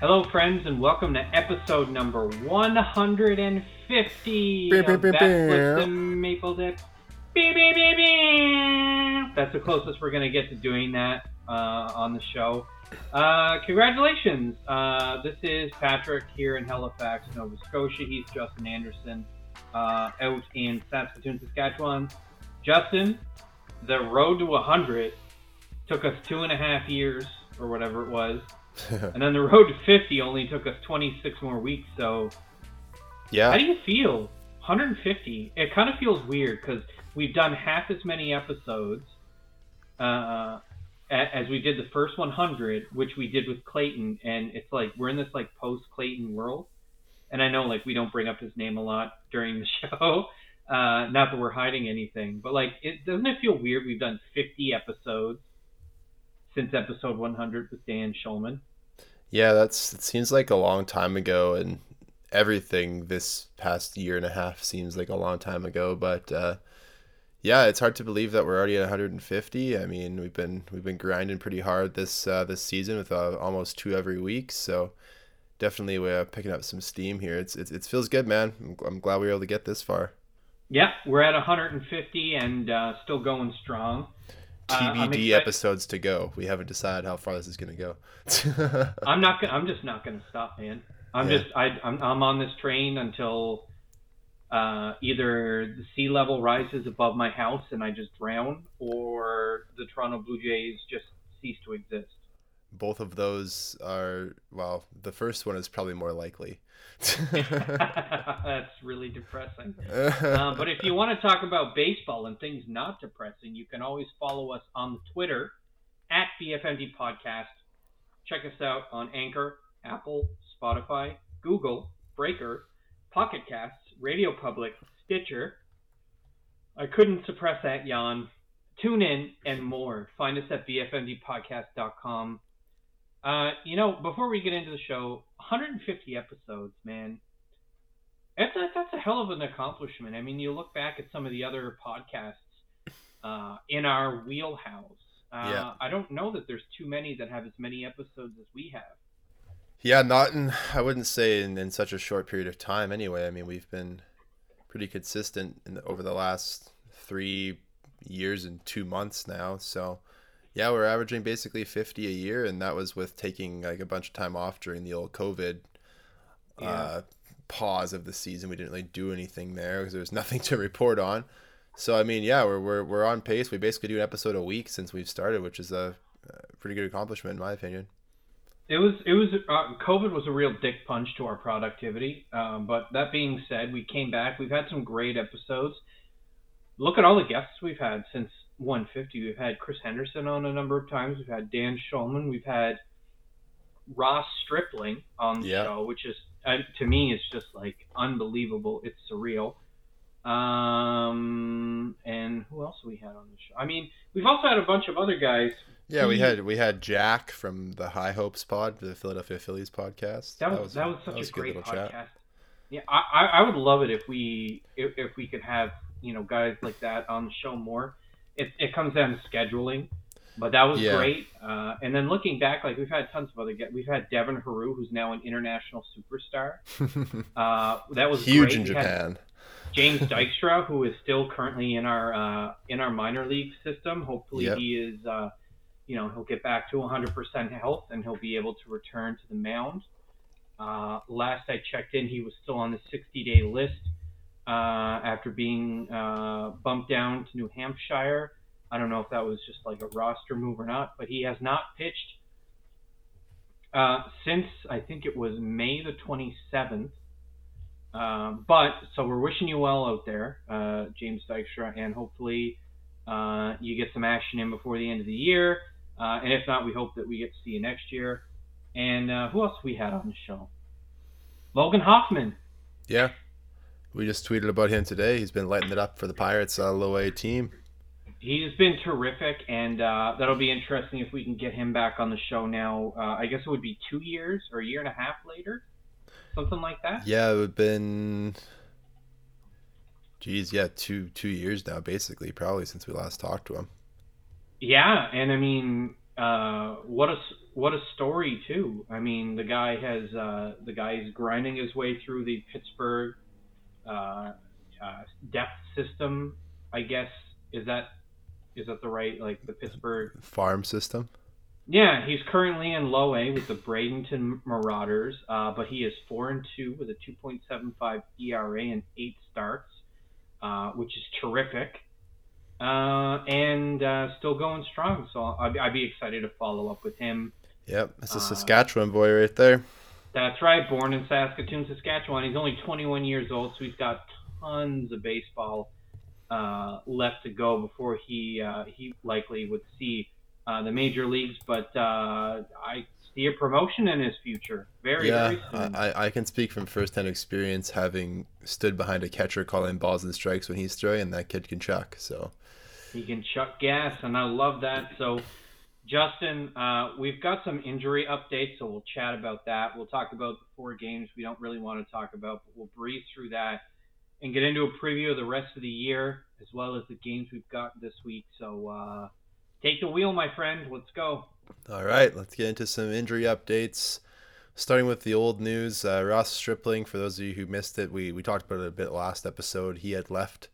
Hello, friends, and welcome to episode number 150 Beep, of beep, beep, Backwoods beep. and Maple Dip. Beep, beep, beep, beep. That's the closest we're going to get to doing that uh, on the show. Uh, congratulations. Uh, this is Patrick here in Halifax, Nova Scotia. He's Justin Anderson uh, out in Saskatoon, Saskatchewan. Justin, the road to 100 took us two and a half years or whatever it was. And then the road to 50 only took us 26 more weeks. So, yeah. how do you feel? 150. It kind of feels weird because we've done half as many episodes uh, as we did the first 100, which we did with Clayton. And it's like we're in this like post Clayton world. And I know like we don't bring up his name a lot during the show. Uh, not that we're hiding anything, but like, it doesn't it feel weird? We've done 50 episodes since episode 100 with Dan Schulman. Yeah. That's it. Seems like a long time ago, and everything this past year and a half seems like a long time ago. But uh, yeah, it's hard to believe that we're already at 150. I mean, we've been we've been grinding pretty hard this uh, this season with uh, almost two every week. So definitely we're picking up some steam here. It's, it's it feels good, man. I'm, I'm glad we were able to get this far. Yeah, we're at 150 and uh, still going strong. TBD episodes to go. We haven't decided how far this is gonna go. I'm not. I'm just not going to stop, man. I'm Yeah. just. I, I'm. I'm on this train until uh, either the sea level rises above my house and I just drown, or the Toronto Blue Jays just cease to exist. Both of those are well. The first one is probably more likely. That's really depressing. Uh, but if you want to talk about baseball and things not depressing, you can always follow us on Twitter at BFMD Podcast. Check us out on Anchor, Apple, Spotify, Google, Breaker, Pocket Casts, Radio Public, Stitcher. I couldn't suppress that yawn. Tune in and more. Find us at bfmdpodcast.com. Uh, you know, before we get into the show, 150 episodes, man. That's a, that's a hell of an accomplishment. I mean, you look back at some of the other podcasts uh, in our wheelhouse. Uh, Yeah. I don't know that there's too many that have as many episodes as we have. yeah, not in. I wouldn't say in, in such a short period of time. Anyway, I mean we've been pretty consistent in the, over the last three years and two months now. So yeah, we're averaging basically fifty a year, and that was with taking like a bunch of time off during the old COVID Yeah. uh, pause of the season. We didn't really do anything there because there was nothing to report on. So I mean, yeah, we're we're we're on pace. We basically do an episode a week since we've started, which is a, a pretty good accomplishment in my opinion. It was it was uh, COVID was a real dick punch to our productivity. Um, but that being said, we came back. We've had some great episodes. Look at all the guests we've had since 150. We've had Chris Henderson on a number of times. We've had Dan Schulman. We've had Ross Stripling on the Yeah. show, which is uh, to me is just like unbelievable. It's surreal. Um, and who else we had on the show? I mean, we've also had a bunch of other guys. Yeah, we had we had Jack from the High Hopes Pod, the Philadelphia Phillies podcast. That was that was such a good great little podcast. chat. Yeah, I, I I would love it if we if, if we could have you know guys like that on the show more. It it comes down to scheduling, but that was Yeah. great. Uh, and then looking back, like we've had tons of other guests. We've had Devin Haru, who's now an international superstar. Uh, that was Huge great. in We Japan. James Dykstra, who is still currently in our uh, in our minor league system. Hopefully, Yep. he is, uh, you know, he'll get back to 100% health and he'll be able to return to the mound. Uh, last I checked in, he was still on the 60 day list after being uh, bumped down to New Hampshire. I don't know if that was just like a roster move or not, but he has not pitched uh, since I think it was May the 27th. Um, but so we're wishing you well out there, uh, James Dykstra, and hopefully uh, you get some action in before the end of the year. Uh, and if not, we hope that we get to see you next year. And uh, who else we had on the show? Logan Hoffman. Yeah, we just tweeted about him today. He's been lighting it up for the Pirates uh, low A team. He's been terrific, and uh, that'll be interesting if we can get him back on the show now. Uh, I guess it would be two years or a year and a half later, something like that. Yeah, it would been. Geez, yeah, two two years now, basically, probably since we last talked to him. Yeah, and I mean, uh, what a what a story too. I mean, the guy has uh, the guy is grinding his way through the Pittsburgh uh, uh, depth system. I guess is that is that the right like the Pittsburgh farm system? Yeah, he's currently in low A with the Bradenton Marauders, uh, but he is four and two with a 2.75 ERA and eight starts, uh, which is terrific, uh, and uh, still going strong. So I'd, I'd, be excited to follow up with him. Yep, it's a uh, Saskatchewan boy right there. That's right, born in Saskatoon, Saskatchewan. He's only 21 years old, so he's got tons of baseball uh, left to go before he he likely would see uh, the major leagues, but uh, I see a promotion in his future. Very, yeah, very soon. I, I can speak from firsthand experience having stood behind a catcher calling balls and strikes when he's throwing, and that kid can chuck. So he can chuck gas, and I love that. So. Justin, uh, we've got some injury updates, so we'll chat about that. We'll talk about the four games we don't really want to talk about, but we'll breeze through that and get into a preview of the rest of the year as well as the games we've got this week. So uh, Take the wheel, my friend. Let's go. All right, let's get into some injury updates. Starting with the old news, uh, Ross Stripling. For those of you who missed it, we we talked about it a bit last episode. He had left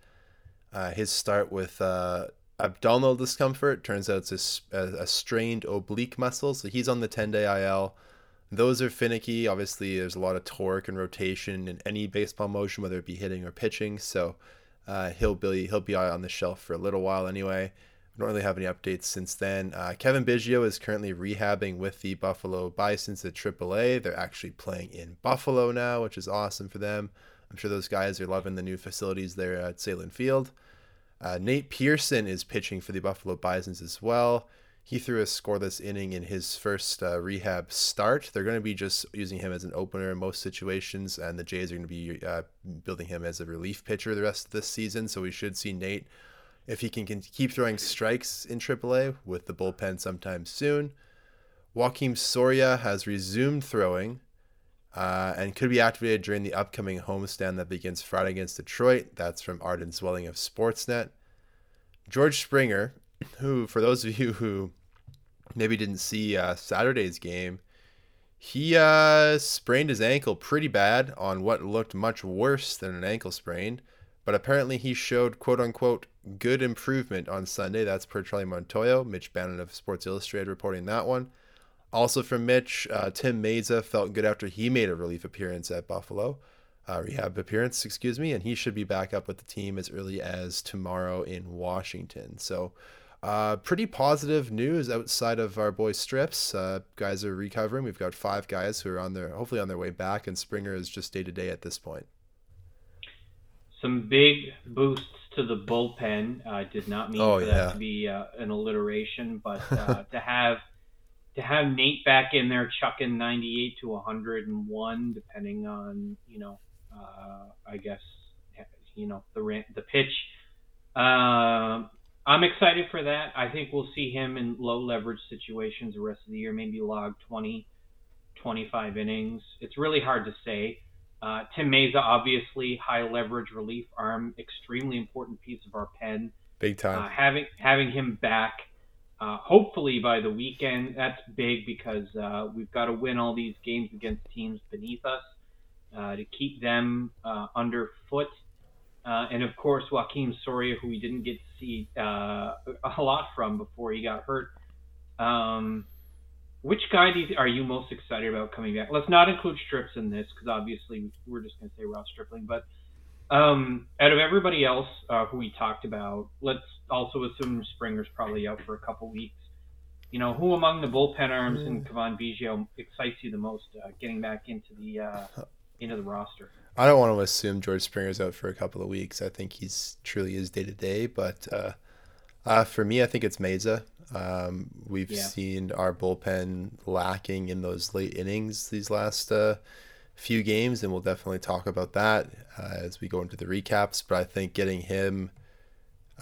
uh, his start with uh, abdominal discomfort. Turns out it's a, a, strained oblique muscle, so he's on the 10 day IL. Those are finicky. Obviously, there's a lot of torque and rotation in any baseball motion, whether it be hitting or pitching. So uh, he'll be he'll be on the shelf for a little while anyway I don't really have any updates since then. Uh, Cavan Biggio is currently rehabbing with the Buffalo Bisons at AAA. They're actually playing in Buffalo now, which is awesome for them. I'm sure those guys are loving the new facilities there at Sahlen Field. Uh, Nate Pearson is pitching for the Buffalo Bisons as well. He threw a scoreless inning in his first uh, rehab start. They're going to be just using him as an opener in most situations, and the Jays are going to be uh, building him as a relief pitcher the rest of this season. So we should see Nate if he can, can keep throwing strikes in AAA with the bullpen sometime soon. Joakim Soria has resumed throwing uh, and could be activated during the upcoming homestand that begins Friday against Detroit. That's from Arden Zwelling of Sportsnet. George Springer, who, for those of you who maybe didn't see uh, Saturday's game, he uh, sprained his ankle pretty bad on what looked much worse than an ankle sprain. But apparently he showed quote unquote good improvement on Sunday. That's per Charlie Montoyo, Mitch Bannon of Sports Illustrated reporting that one. Also from Mitch, uh, Tim Mayza felt good after he made a relief appearance at Buffalo, uh, rehab appearance, excuse me, and he should be back up with the team as early as tomorrow in Washington. So, uh, pretty positive news outside of our boy Strips. Uh, guys are recovering. We've got five guys who are on their hopefully on their way back, and Springer is just day to day at this point some big boosts to the bullpen. I did not mean oh, for yeah. that to be uh, an alliteration, but uh, to have to have Nate back in there chucking 98 to 101, depending on you know, uh, I guess you know the the pitch. Um, I'm excited for that. I think we'll see him in low leverage situations the rest of the year, maybe log 20, 25 innings. It's really hard to say. Uh, Tim Mayza, obviously, high leverage relief arm, extremely important piece of our pen. Big time. Uh, having having him back, uh, hopefully by the weekend, that's big because uh, we've got to win all these games against teams beneath us uh, to keep them uh, underfoot. and of course, Joakim Soria, who we didn't get to see a lot from before he got hurt. Um, which guy you, are you most excited about coming back? Let's not include Strips in this because obviously we're just going to say Ross Stripling. But um, out of everybody else uh, who we talked about, let's also assume Springer's probably out for a couple weeks. You know, who among the bullpen arms mm. and Cavan Biggio excites you the most uh, getting back into the uh, into the roster? I don't want to assume George Springer's out for a couple of weeks. I think he's truly is day to day, but uh, uh, for me, I think it's Mayza. Um, we've yeah. seen our bullpen lacking in those late innings these last uh, few games, and we'll definitely talk about that uh, as we go into the recaps. But I think getting him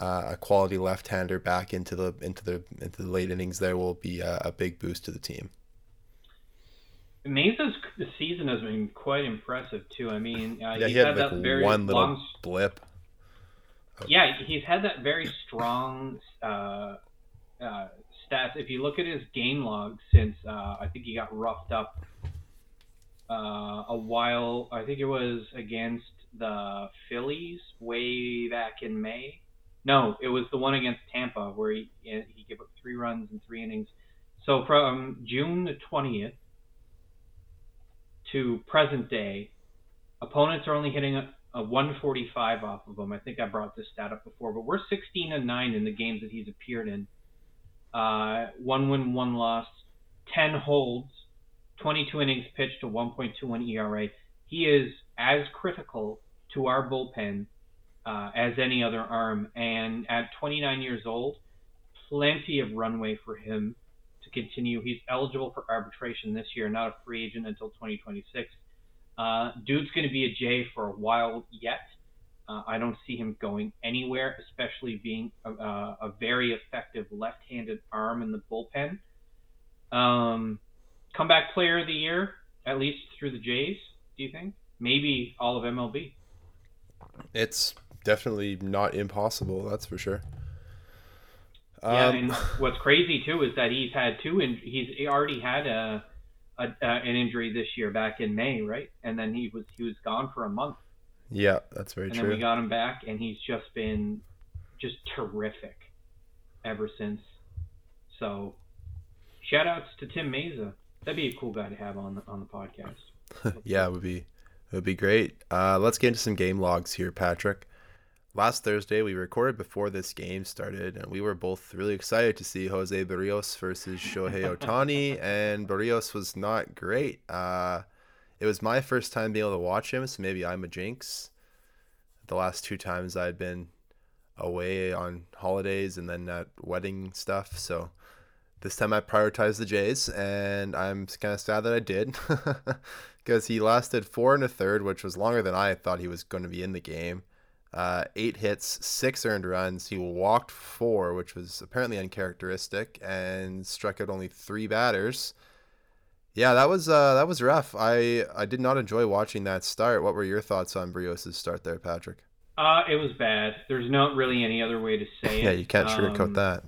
uh, a quality left-hander back into the into the into the late innings there will be a, a big boost to the team. Mayza's season has been quite impressive too. I mean, uh, yeah, he had, had like one little long... blip. Yeah, he's had that very strong uh, uh, stats. If you look at his game log since uh, I think he got roughed up uh, a while. I think it was against the Phillies way back in May. No, it was the one against Tampa where he he gave up three runs in three innings. So from June the twentieth to present day, opponents are only hitting a, a 145 off of him. I think I brought this stat up before, but we're 16 and nine in the games that he's appeared in. Uh, one win, one loss, 10 holds, 22 innings pitched to 1.21 ERA. He is as critical to our bullpen uh, as any other arm. And at 29 years old, plenty of runway for him to continue. He's eligible for arbitration this year, not a free agent until 2026. Uh, dude's going to be a J for a while yet. Uh, I don't see him going anywhere, especially being a, a very effective left-handed arm in the bullpen. Um, comeback player of the year, at least through the Jays. Do you think? Maybe all of MLB. It's definitely not impossible. That's for sure. Yeah, um, and what's crazy too is that he's had two, and he's he already had a, a uh, an injury this year back in May, right? And then he was he was gone for a month. Yeah, that's very and true. And then we got him back, and he's just been just terrific ever since. So, shout outs to Tim Mayza. That'd be a cool guy to have on the on the podcast. yeah, it would be it would be great. Uh, let's get into some game logs here, Patrick. Last Thursday, we recorded before this game started, and we were both really excited to see Jose Berrios versus Shohei Ohtani, and Berrios was not great. Uh, it was my first time being able to watch him, so maybe I'm a jinx. The last two times I'd been away on holidays and then at wedding stuff, so this time I prioritized the Jays, and I'm kind of sad that I did because he lasted four and a third, which was longer than I thought he was going to be in the game. Uh, eight hits, six earned runs. He walked four, which was apparently uncharacteristic, and struck out only three batters. Yeah, that was uh, that was rough. I I did not enjoy watching that start. What were your thoughts on Berrios' start there, Patrick? Uh, it was bad. There's not really any other way to say it. yeah, you can't sugarcoat um, that.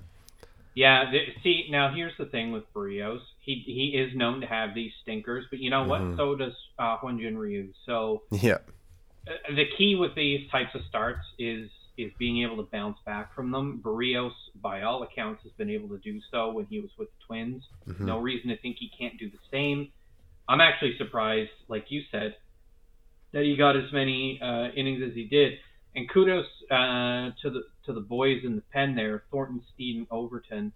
Yeah, th- see, now here's the thing with Berrios. He he is known to have these stinkers, but you know what? Mm-hmm. So does uh, Hyun-Jin Ryu. So yeah, uh, the key with these types of starts is is being able to bounce back from them. Berrios, by all accounts, has been able to do so when he was with the Twins. Mm-hmm. No reason to think he can't do the same. I'm actually surprised, like you said, that he got as many uh, innings as he did. And kudos uh, to the to the boys in the pen there, Thornton, Steed, and Overton.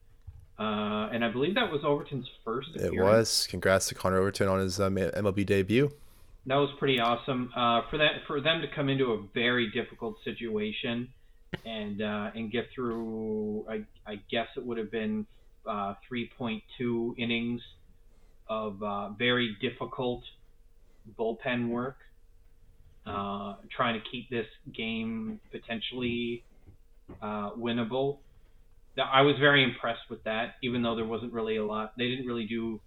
Uh, and I believe that was Overton's first. Appearance. It was. Congrats to Connor Overton on his um, MLB debut. That was pretty awesome uh, for that for them to come into a very difficult situation and uh, and get through. I, I guess it would have been uh, 3.2 innings of uh, very difficult bullpen work uh, trying to keep this game potentially uh, winnable. I was very impressed with that, even though there wasn't really a lot. They didn't really do.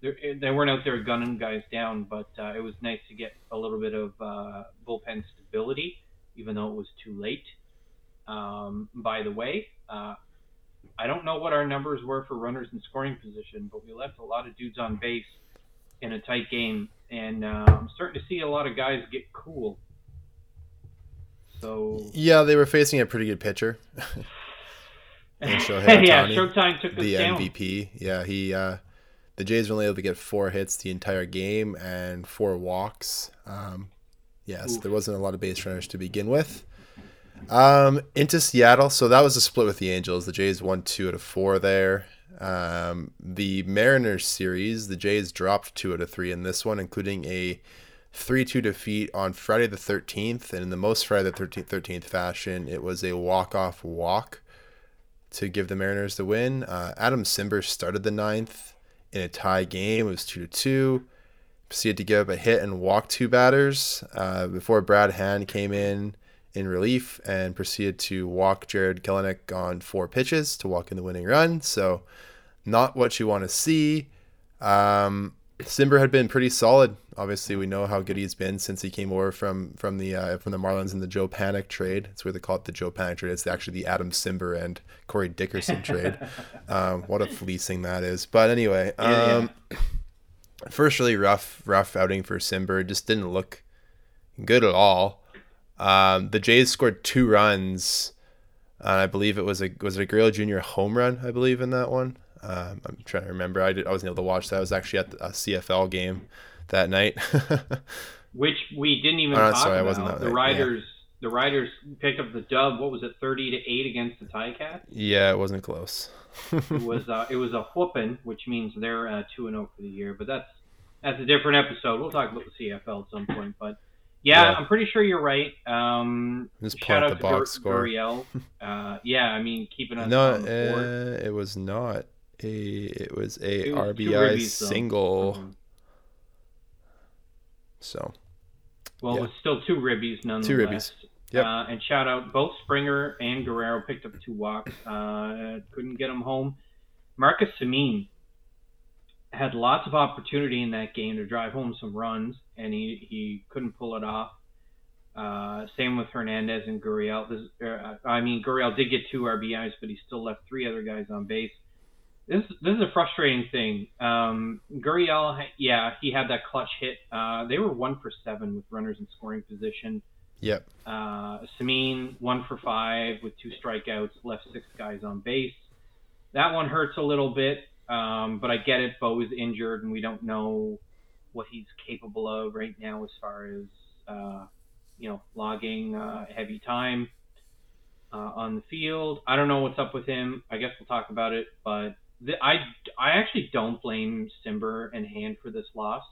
They weren't out there gunning guys down, but uh, it was nice to get a little bit of uh, bullpen stability, even though it was too late. Um, by the way, uh, I don't know what our numbers were for runners in scoring position, but we left a lot of dudes on base in a tight game, and uh, I'm starting to see a lot of guys get cool. So yeah, they were facing a pretty good pitcher. Yeah, Showtime took the down. MVP. Yeah, he. Uh, the Jays were only able to get four hits the entire game and four walks. Um, yes, Oof. there wasn't a lot of base runners to begin with. Um, into Seattle, so that was a split with the Angels. The Jays won two out of four there. Um, the Mariners series, the Jays dropped two out of three in this one, including a 3 2 defeat on Friday the 13th. And in the most Friday the 13th, 13th fashion, it was a walk off walk to give the Mariners the win. Uh, Adam Cimber started the ninth in a tie game. It was 2 to 2. Proceeded to give up a hit and walk two batters uh, before Brad Hand came in in relief and proceeded to walk Jarred Kelenic on four pitches to walk in the winning run. So, not what you want to see. Um, Cimber had been pretty solid. Obviously, we know how good he's been since he came over from from the uh, from the Marlins in the Joe Panik trade. It's where they call it the Joe Panik trade. It's actually the Adam Cimber and Corey Dickerson trade. Um, what a fleecing that is. But anyway, um, yeah. first really rough rough outing for Cimber. Just didn't look good at all. Um, the Jays scored two runs. Uh, I believe it was a was it a Gurriel Jr. home run. I believe in that one. Um, I'm trying to remember. I, did, I wasn't able to watch that. I was actually at a CFL game that night. Which we didn't even oh, talk sorry, about. I wasn't the Riders. Yeah. The Riders picked up the dub. What was it, thirty to eight against the Ticats? Yeah, it wasn't close. it was uh, it was a whooping, which means they're uh, two and zero oh for the year. But that's that's a different episode. We'll talk about the CFL at some point. But yeah, yeah. I'm pretty sure you're right. Um, Just shout out the to box Gur- score. Uh, yeah, I mean keeping us no, uh, it was not a it was a was RBI ribbies, single. Mm-hmm. So. Well, yeah. it was still two ribbies nonetheless. Two ribbies. Yep. Uh, and shout out both Springer and Guerrero picked up two walks. Uh, couldn't get them home. Marcus Semien had lots of opportunity in that game to drive home some runs, and he, he couldn't pull it off. Uh, same with Hernandez and Gurriel. This, uh, I mean, Gurriel did get two RBIs, but he still left three other guys on base this this is a frustrating thing. Um, Gurriel, yeah, he had that clutch hit. Uh, they were one for seven with runners in scoring position. Yep. Uh, Semien one for five with two strikeouts, left six guys on base. That one hurts a little bit, um, but I get it. Bo is injured, and we don't know what he's capable of right now as far as uh, you know logging uh, heavy time uh, on the field. I don't know what's up with him. I guess we'll talk about it, but the, I, I actually don't blame Cimber and Hand for this loss.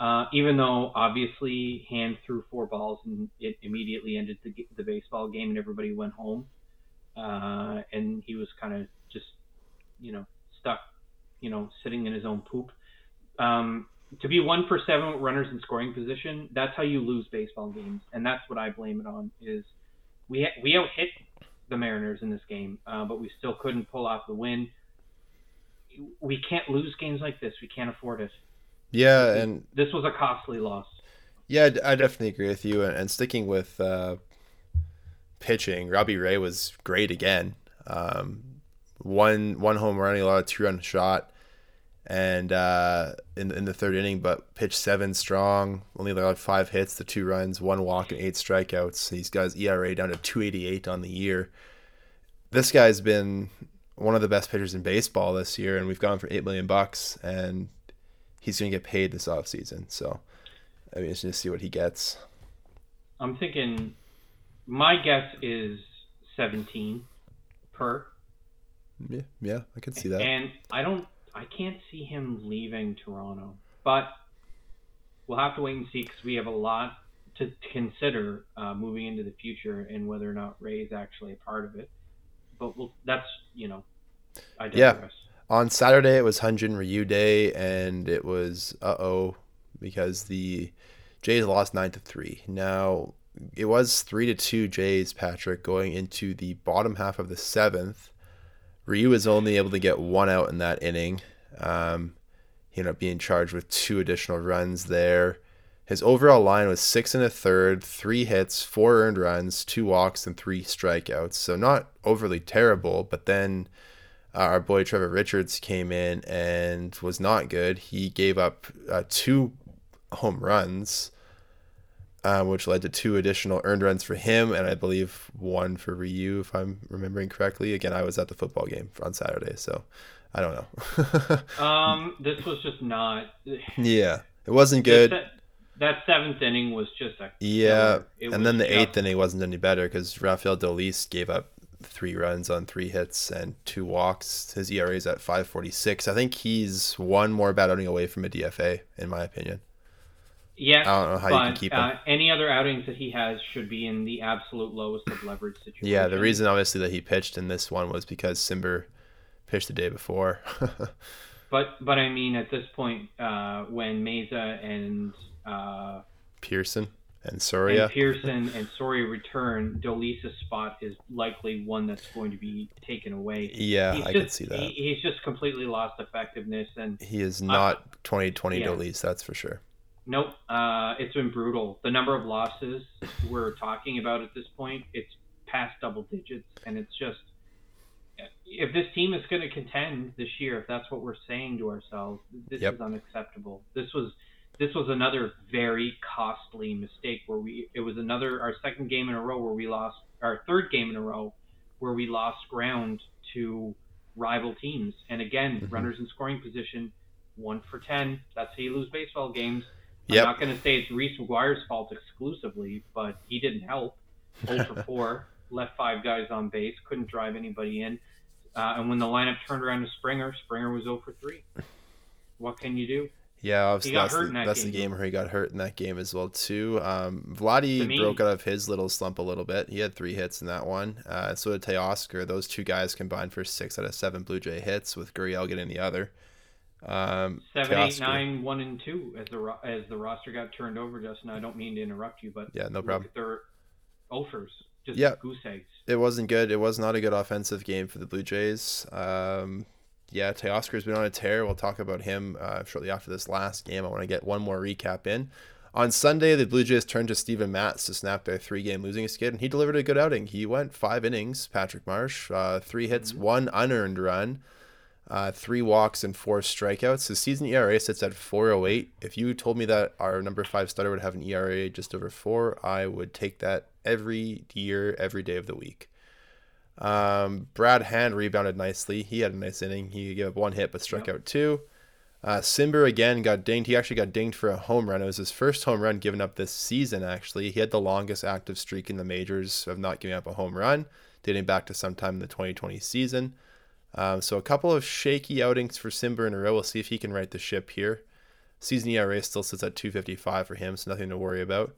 Uh, even though obviously Hand threw four balls and it immediately ended the, the baseball game and everybody went home. Uh, and he was kind of just, you know, stuck, you know, sitting in his own poop. Um, to be one for seven with runners in scoring position, that's how you lose baseball games, and that's what I blame it on. Is we we out hit the Mariners in this game, uh, but we still couldn't pull off the win we can't lose games like this. We can't afford it. Yeah, and this was a costly loss. Yeah, I definitely agree with you. And, and sticking with uh, pitching, Robbie Ray was great again. Um, one one home run, a lot of two run shot, and uh, in in the third inning, but pitched seven strong. Only allowed five hits, the two runs, one walk, and eight strikeouts. He's got his ERA down to two eighty eight on the year. This guy's been one of the best pitchers in baseball this year, and we've gone for eight million bucks, and he's going to get paid this offseason. So, I mean, it's just to see what he gets. I'm thinking, my guess is 17 per. Yeah, yeah, I can see that. And I don't, I can't see him leaving Toronto, but we'll have to wait and see because we have a lot to, to consider uh, moving into the future and whether or not Ray is actually a part of it but we'll, that's you know, I digress. Yeah. On Saturday it was Hyun-Jin Ryu Day, and it was uh oh because the Jays lost nine to three. Now it was three to two Jays, Patrick, going into the bottom half of the seventh. Ryu was only able to get one out in that inning. Um, he ended up being charged with two additional runs there. His overall line was six and a third, three hits, four earned runs, two walks, and three strikeouts. So not overly terrible. But then uh, our boy Trevor Richards came in and was not good. He gave up uh, two home runs, uh, which led to two additional earned runs for him, and I believe one for Ryu, if I'm remembering correctly. Again, I was at the football game on Saturday, so I don't know. um, this was just not. Yeah, it wasn't good that seventh inning was just a yeah, and then the just... eighth inning wasn't any better because Rafael Dolis gave up three runs on three hits and two walks. His ERA is at five forty six. I think he's one more bad outing away from a DFA, in my opinion. Yes, I don't know how but, you can keep him. Uh, any other outings that he has should be in the absolute lowest of leverage situation. Yeah, the reason obviously that he pitched in this one was because Cimber pitched the day before. but but I mean, at this point, uh, when Mayza and uh, Pearson and Soria. And Pearson and Soria return, Dolis's spot is likely one that's going to be taken away. Yeah, he's I just, can see that. He, he's just completely lost effectiveness, and he is not uh, 2020 yeah. Dolis, that's for sure. Nope, uh, it's been brutal. The number of losses we're talking about at this point, it's past double digits, and it's just if this team is going to contend this year, if that's what we're saying to ourselves, this Yep. is unacceptable. This was this was another very costly mistake where we it was another our second game in a row where we lost our third game in a row where we lost ground to rival teams. And again, Mhm. runners in scoring position, one for ten. That's how you lose baseball games. Yep. I'm not going to say it's Reese McGuire's fault exclusively, but he didn't help. 0 for 4, left five guys on base, couldn't drive anybody in. Uh, and when the lineup turned around to Springer, Springer was 0 for 3. What can you do? Yeah, obviously that's, the, that that's the game. where he got hurt in that game as well too. Um, Vladdy To broke out of his little slump a little bit. He had three hits in that one. Uh, so did Teoscar. Those two guys combined for six out of seven Blue Jay hits, with Gurriel getting the other. Um, Seven, Teoscar- nine, one, and two as the ro- as the roster got turned over. Justin, I don't mean to interrupt you, but Yeah, no problem. their offers, just Yeah. goose eggs. It wasn't good. It was not a good offensive game for the Blue Jays. Um, yeah, Teoscar's been on a tear. We'll talk about him uh, shortly after this last game. I want to get one more recap in. On Sunday, the Blue Jays turned to Steven Matz to snap their three-game losing skid, and he delivered a good outing. He went five innings, Patrick Marsh, uh, three hits, one unearned run, uh, three walks, and four strikeouts. His season ERA sits at 4.08. If you told me that our number five starter would have an ERA just over four, I would take that every year, every day of the week. Um, Brad Hand rebounded nicely. He had a nice inning. He gave up one hit but struck out two. Uh, Cimber again got dinged. He actually got dinged for a home run. It was his first home run given up this season, actually. He had the longest active streak in the majors of not giving up a home run, dating back to sometime in the 2020 season. Um, so a couple of shaky outings for Cimber in a row. We'll see if he can right the ship here. Season ERA still sits at 255 for him, so nothing to worry about.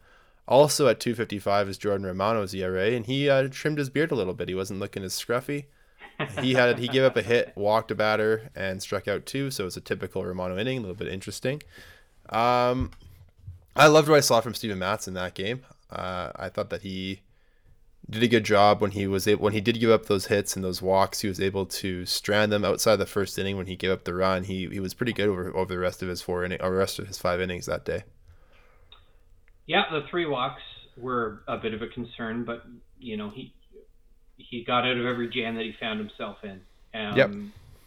Also at 255 is Jordan Romano's ERA, and he uh, trimmed his beard a little bit. He wasn't looking as scruffy. He had he gave up a hit, walked a batter, and struck out two. So it's a typical Romano inning, a little bit interesting. Um, I loved what I saw from Steven Matz in that game. Uh, I thought that he did a good job when he was able, when he did give up those hits and those walks. He was able to strand them outside the first inning when he gave up the run. He he was pretty good over over the rest of his four inning or rest of his five innings that day. Yeah, the three walks were a bit of a concern, but you know he he got out of every jam that he found himself in. Um, Yep.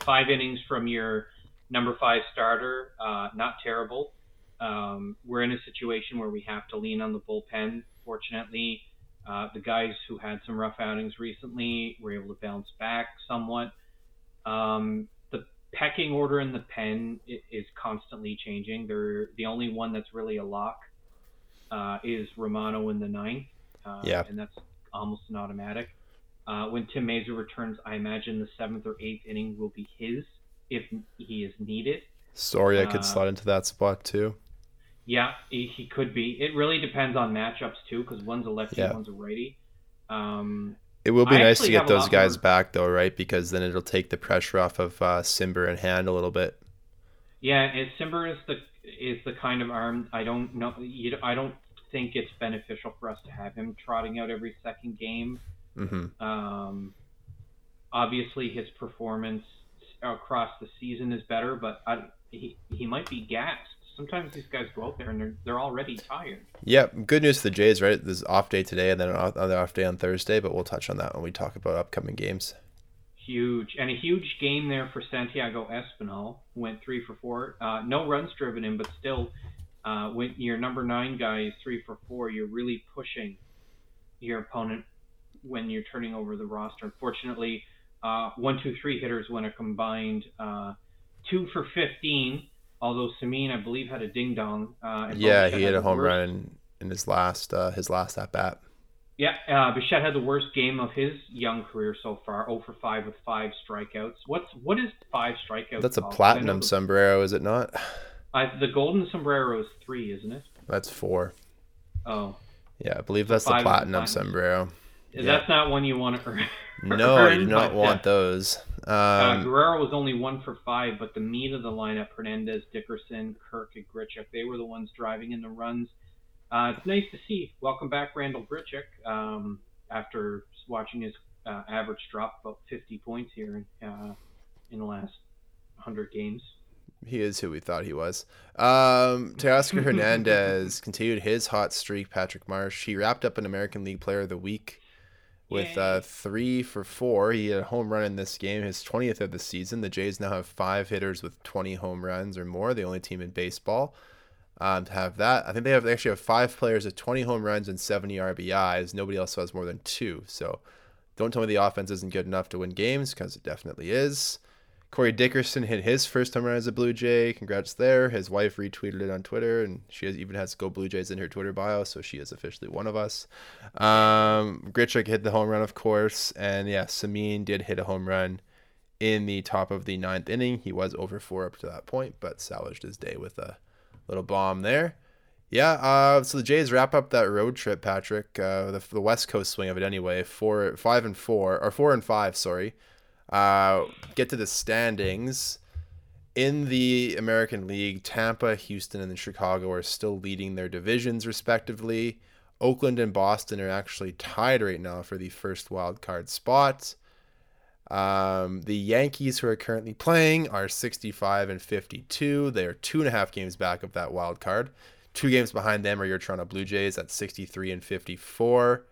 Five innings from your number five starter, uh, not terrible. Um, we're in a situation where we have to lean on the bullpen. Fortunately, uh, the guys who had some rough outings recently were able to bounce back somewhat. Um, the pecking order in the pen is constantly changing. They're the only one that's really a lock uh, is Romano in the ninth. Uh, Yeah. And that's almost an automatic. Uh, when Tim Mayza returns, I imagine the seventh or eighth inning will be his if he is needed. Sorry, I could slot into that spot too. Yeah, he, he could be. It really depends on matchups too, because one's a lefty, Yeah. one's a righty. Um, It will be I nice to get those guys more- back though, right? Because then it'll take the pressure off of uh, Cimber and Hand a little bit. yeah, and Simber is the is the kind of arm I don't know. You, I don't think it's beneficial for us to have him trotting out every second game. hmm Um, obviously, his performance across the season is better, but I, he he might be gassed. Sometimes these guys go out there and they're they're already tired. Yeah, good news for the Jays, right? There's off day today and then another off day on Thursday, but we'll touch on that when we talk about upcoming games. Huge and a huge game there for Santiago Espinal. Went three for four. Uh, no runs driven in, but still, uh, when your number nine guy is three for four, you're really pushing your opponent when you're turning over the roster. Unfortunately, uh, one, two, three hitters went a combined uh, two for fifteen. Although Semien, I believe, had a ding dong. Uh, Yeah, he had a home run in, in his last uh, his last at bat. Yeah, uh, Bichette had the worst game of his young career so far. 0 for 5 with five strikeouts. What's what is five strikeouts? That's a called? 'Cause platinum the- sombrero, is it not? I, the golden sombrero is three, isn't it? That's four. Oh, Yeah, I believe that's the five the platinum sombrero. Yeah. that's not one you want to earn. No, I do not want uh, those. Uh, Um, Guerrero was only one for five, but the meat of the lineup, Hernandez, Dickerson, Kirk, and Grichuk, they were the ones driving in the runs. Uh, it's nice to see. Welcome back, Randall Grichuk. Um, after watching his uh, average drop about 50 points here uh, in the last 100 games. He is who we thought he was. Um, Teoscar Hernandez continued his hot streak. Patrick Marsh. He wrapped up an American League Player of the Week with uh, three for four. He had a home run in this game, his 20th of the season. The Jays now have five hitters with 20 home runs or more, the only team in baseball um, to have that. I think they have they actually have five players with 20 home runs and 70 RBIs. Nobody else has more than two. So don't tell me the offense isn't good enough to win games because it definitely is. Corey Dickerson hit his first home run as a Blue Jay. Congrats there. His wife retweeted it on Twitter, and she has, even has Go Blue Jays in her Twitter bio, so she is officially one of us. Um, Grichuk hit the home run, of course, and yeah, Semien did hit a home run in the top of the ninth inning. He was over four up to that point, but salvaged his day with a little bomb there. Yeah, uh, so the Jays wrap up that road trip, Patrick. Uh, the, the West Coast swing of it, anyway. Four, five, and four, or four and five. Sorry. Uh, get to the standings. In the American League, Tampa, Houston, and Chicago are still leading their divisions respectively. Oakland and Boston are actually tied right now for the first wild card spot. Um, the Yankees, who are currently playing, are 65 and 52. They are two and a half games back of that wild card. Two games behind them are your Toronto Blue Jays at 63 and 54.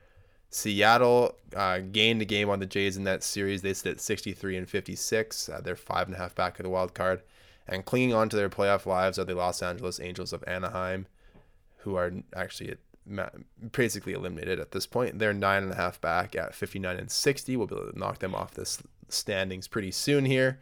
Seattle uh, gained a game on the Jays in that series. They sit at 63 and 56. Uh, they're five and a half back of the wild card. And clinging on to their playoff lives are the Los Angeles Angels of Anaheim, who are actually basically eliminated at this point. They're nine and a half back at 59 and 60. We'll be able to knock them off this standings pretty soon here.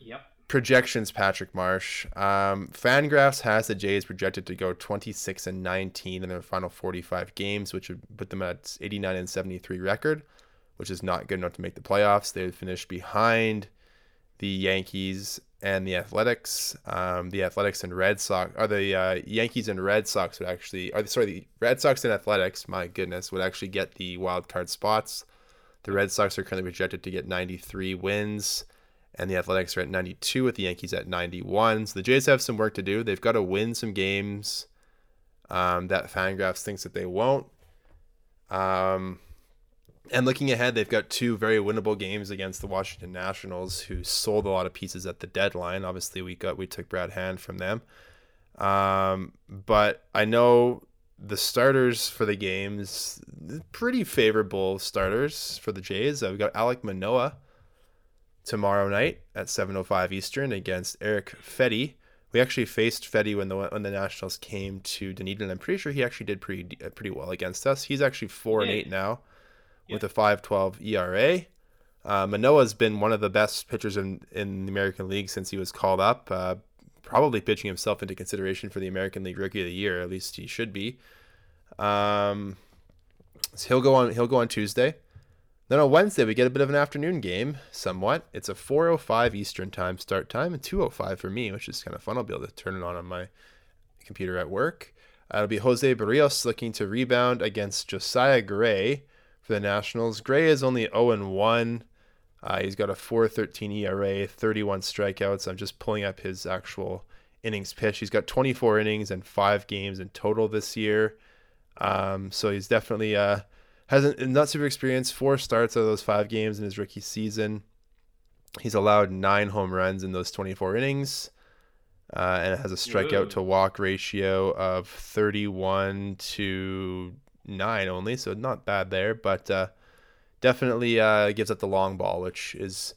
Yep projections, Patrick Marsh. Um, Fangraphs has the Jays projected to go 26 and 19 in their final 45 games, which would put them at 89 and 73 record, which is not good enough to make the playoffs. They would finish behind the Yankees and the Athletics. Um, the Athletics and Red Sox, are the uh, Yankees and Red Sox would actually, are sorry, the Red Sox and Athletics, my goodness, would actually get the wild card spots. The Red Sox are currently projected to get 93 wins and the Athletics are at 92 with the Yankees at 91. So the Jays have some work to do. They've got to win some games um, that Fangraphs thinks that they won't. Um, and looking ahead, they've got two very winnable games against the Washington Nationals, who sold a lot of pieces at the deadline. Obviously, we got we took Brad Hand from them, um, but I know the starters for the games pretty favorable starters for the Jays. We got Alek Manoah tomorrow night at 7:05 Eastern against Erick Fedde. We actually faced Fedde when the when the Nationals came to Dunedin. I'm pretty sure he actually did pretty pretty well against us. He's actually four yeah. and eight now, yeah. with a 5.12 ERA. Uh, Manoah's been one of the best pitchers in in the American League since he was called up. Uh, probably pitching himself into consideration for the American League Rookie of the Year. At least he should be. Um, so he'll go on. He'll go on Tuesday. Then on Wednesday we get a bit of an afternoon game, somewhat. It's a 4:05 Eastern time start time and 2:05 for me, which is kind of fun. I'll be able to turn it on on my computer at work. Uh, it'll be Jose Berrios looking to rebound against Josiah Gray for the Nationals. Gray is only 0 and 1. Uh, he's got a 4.13 ERA, 31 strikeouts. I'm just pulling up his actual innings pitch. He's got 24 innings and five games in total this year. Um, so he's definitely uh, hasn't not super experienced. Four starts out of those five games in his rookie season. He's allowed nine home runs in those 24 innings, uh, and has a strikeout to walk ratio of 31 to nine only, so not bad there. But uh, definitely uh, gives up the long ball, which is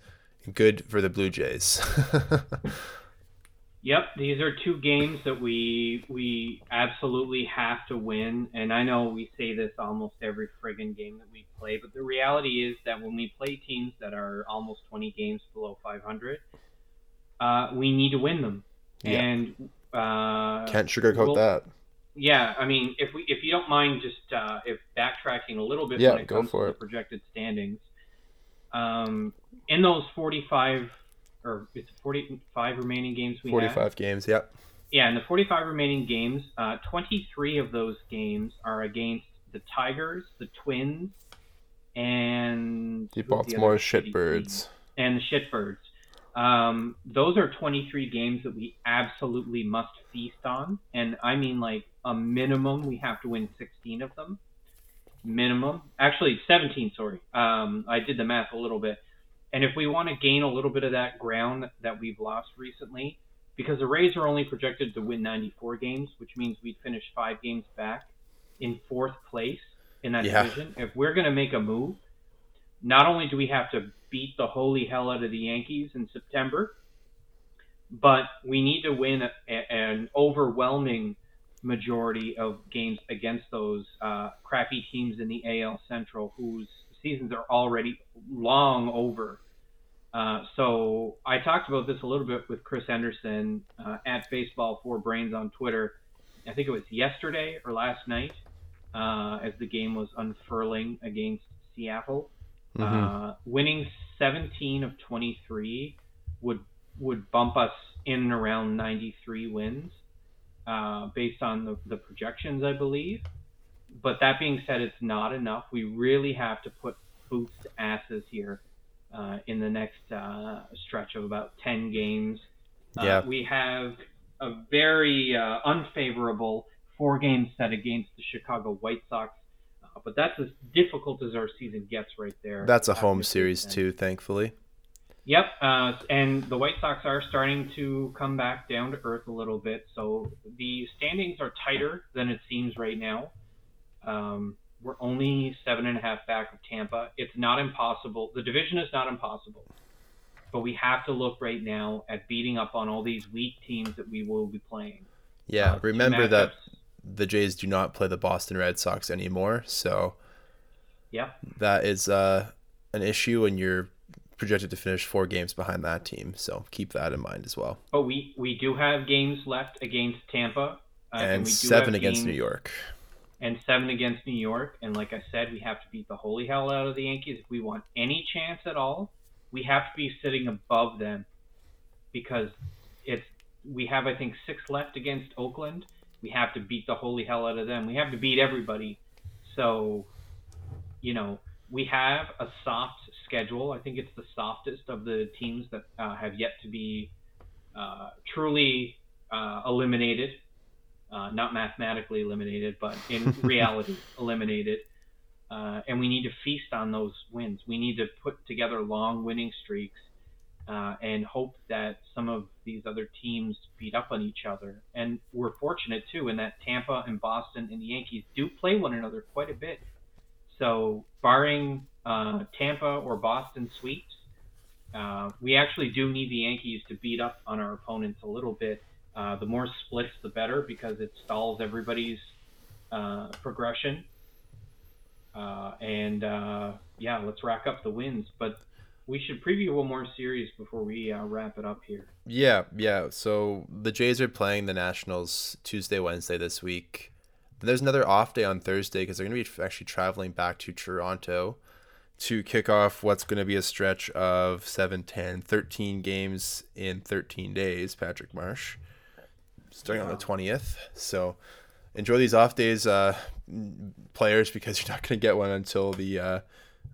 good for the Blue Jays. Yep, these are two games that we we absolutely have to win, and I know we say this almost every friggin' game that we play, but the reality is that when we play teams that are almost 20 games below 500, uh, we need to win them, yeah. and uh, can't sugarcoat we'll, that. Yeah, I mean, if we if you don't mind just uh, if backtracking a little bit yeah, when it comes to it. the projected standings, um, in those 45 or it's 45 remaining games we 45 have. games, yep. Yeah, in the 45 remaining games, uh, 23 of those games are against the Tigers, the Twins, and the Baltimore the Shitbirds. And the Shitbirds. Um, those are 23 games that we absolutely must feast on, and I mean like a minimum. We have to win 16 of them, minimum. Actually, 17. Sorry, um, I did the math a little bit. And if we want to gain a little bit of that ground that we've lost recently, because the Rays are only projected to win 94 games, which means we'd finish five games back in fourth place in that yeah. division. If we're going to make a move, not only do we have to beat the holy hell out of the Yankees in September, but we need to win a, a, an overwhelming majority of games against those uh, crappy teams in the AL Central whose seasons are already long over. Uh, so I talked about this a little bit with Chris Henderson uh, at Baseball for Brains on Twitter. I think it was yesterday or last night uh, as the game was unfurling against Seattle. Mm-hmm. Uh, winning 17 of 23 would would bump us in and around 93 wins uh, based on the, the projections, I believe. But that being said, it's not enough. We really have to put boots to asses here uh, in the next uh, stretch of about 10 games. Uh, yeah. We have a very uh, unfavorable four game set against the Chicago White Sox but that's as difficult as our season gets right there. That's a home series too, thankfully. Yep, uh, and the White Sox are starting to come back down to earth a little bit. So the standings are tighter than it seems right now. Um, we're only seven and a half back of Tampa. It's not impossible. The division is not impossible, but we have to look right now at beating up on all these weak teams that we will be playing. Yeah, uh, remember that the Jays do not play the Boston Red Sox anymore. So yeah, that is uh, an issue, and you're projected to finish four games behind that team. So keep that in mind as well. But we we do have games left against Tampa uh, and, and seven against New York. And seven against New York. And like I said, we have to beat the holy hell out of the Yankees if we want any chance at all. We have to be sitting above them because it's we have I think six left against Oakland we have to beat the holy hell out of them. We have to beat everybody. So, you know, we have a soft schedule. I think it's the softest of the teams that uh, have yet to be uh, truly uh, eliminated. Uh, not mathematically eliminated, but in reality eliminated. Uh, and we need to feast on those wins. We need to put together long winning streaks uh, and hope that some of these other teams beat up on each other. And we're fortunate too in that Tampa and Boston and the Yankees do play one another quite a bit. So, barring uh, Tampa or Boston sweeps, uh, we actually do need the Yankees to beat up on our opponents a little bit. Uh, the more splits, the better because it stalls everybody's uh, progression. Uh, and yeah, let's rack up the wins. But we should preview one more series before we uh, wrap it up here. Yeah, yeah. So the Jays are playing the Nationals Tuesday, Wednesday this week. There's another off day on Thursday because they're going to be actually traveling back to Toronto to kick off what's going to be a stretch of 7, 10, 13 games in 13 days, Patrick Marsh, starting wow. on the 20th. So enjoy these off days, uh, players, because you're not going to get one until the. Uh,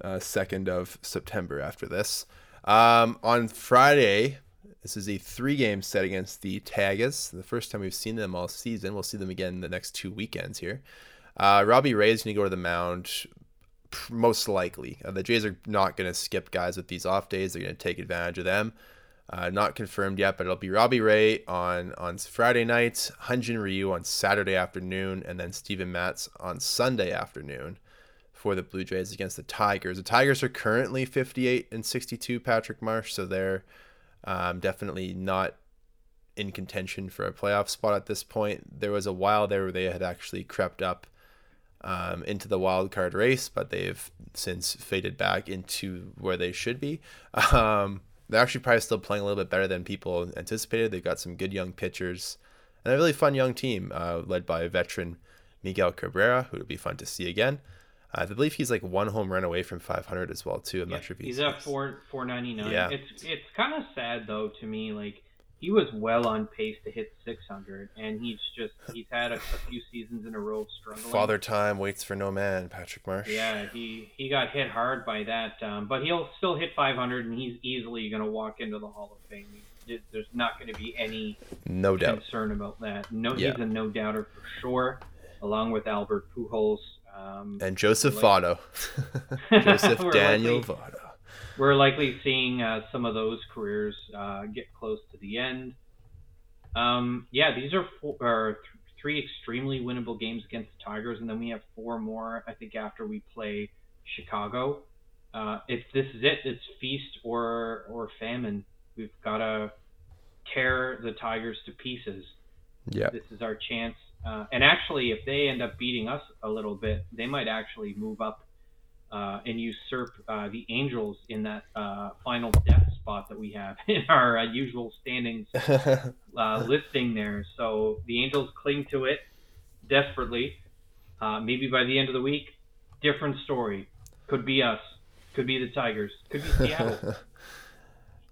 uh, 2nd of September after this. Um, on Friday, this is a three game set against the Tigers. The first time we've seen them all season. We'll see them again the next two weekends here. Uh, Robbie Ray is going to go to the mound, most likely. Uh, the Jays are not going to skip guys with these off days. They're going to take advantage of them. Uh, not confirmed yet, but it'll be Robbie Ray on, on Friday night, Hyun-Jin Ryu on Saturday afternoon, and then Steven Matz on Sunday afternoon for the Blue Jays against the Tigers. The Tigers are currently 58 and 62, Patrick Marsh, so they're um, definitely not in contention for a playoff spot at this point. There was a while there where they had actually crept up um, into the wild card race, but they've since faded back into where they should be. Um, they're actually probably still playing a little bit better than people anticipated. They've got some good young pitchers and a really fun young team uh, led by veteran Miguel Cabrera, who would be fun to see again. I believe he's like one home run away from 500 as well too. I'm yeah, not sure if he's, he's at four 499. Yeah, it's it's kind of sad though to me. Like he was well on pace to hit 600, and he's just he's had a, a few seasons in a row of struggling. Father time waits for no man, Patrick Marsh. Yeah, he he got hit hard by that, um, but he'll still hit 500, and he's easily going to walk into the Hall of Fame. There's not going to be any no doubt concern about that. No, yeah. he's a no doubter for sure, along with Albert Pujols um, and Joseph like, Votto, Joseph Daniel likely, Votto. We're likely seeing uh, some of those careers uh, get close to the end. Um, yeah, these are, four, are th- three extremely winnable games against the Tigers, and then we have four more. I think after we play Chicago, uh, if this is it, it's feast or or famine. We've got to tear the Tigers to pieces. Yeah. This is our chance. Uh, and actually, if they end up beating us a little bit, they might actually move up uh, and usurp uh, the Angels in that uh, final death spot that we have in our uh, usual standings uh, listing there. So the Angels cling to it desperately. maybe by the end of the week, different story. Could be us. Could be the Tigers. Could be Seattle.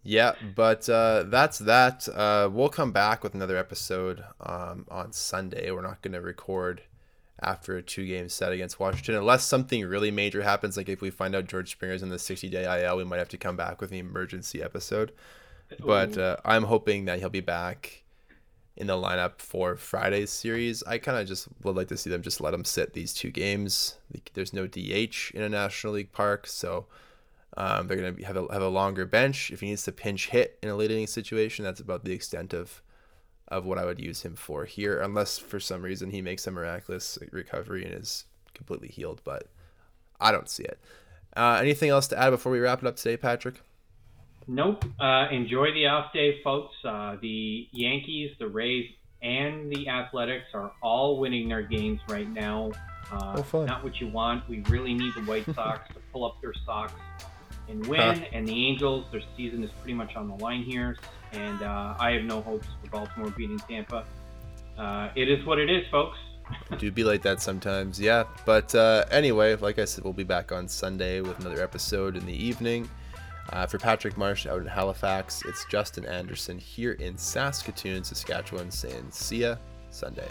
Yeah, but uh, that's that. Uh, we'll come back with another episode um, on Sunday. We're not going to record after a two game set against Washington unless something really major happens. Like if we find out George Springer's in the 60 day IL, we might have to come back with an emergency episode. But uh, I'm hoping that he'll be back in the lineup for Friday's series. I kind of just would like to see them just let him sit these two games. There's no DH in a National League park, so um, they're going to have a, have a longer bench. If he needs to pinch hit in a late inning situation, that's about the extent of of what I would use him for here, unless for some reason he makes a miraculous recovery and is completely healed. But I don't see it. Uh, anything else to add before we wrap it up today, Patrick? Nope. Uh, enjoy the off day, folks. Uh, the Yankees, the Rays, and the Athletics are all winning their games right now. Uh, oh. Not what you want. We really need the White Sox to pull up their socks and win. Huh. And the Angels, their season is pretty much on the line here, and uh, I have no hopes for Baltimore beating Tampa. Uh, it is what it is, folks. do be like that sometimes, yeah. But uh, anyway, like I said, we'll be back on Sunday with another episode in the evening. Uh, for Patrick Marsh out in Halifax, it's Justin Anderson here in Saskatoon, Saskatchewan, saying see ya Sunday.